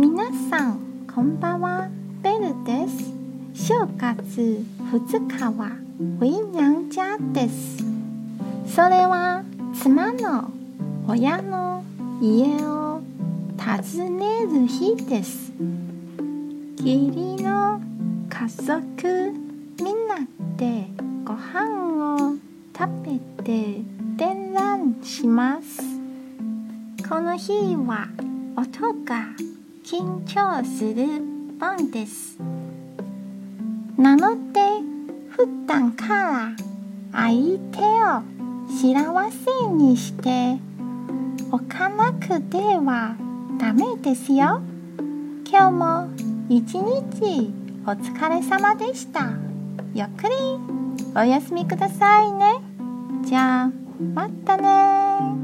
皆さんこんばんは。ベルです。正月2日はウィンニャンジャです。それは妻の親の家を訪ねる日です。義理の家族みんなでご飯を食べて伝覧します。この日は音が緊張する番です。なので普段から相手を幸せにしておかなくてはダメですよ。今日も一日お疲れ様でした。ゆっくりお休みくださいね。じゃあまたね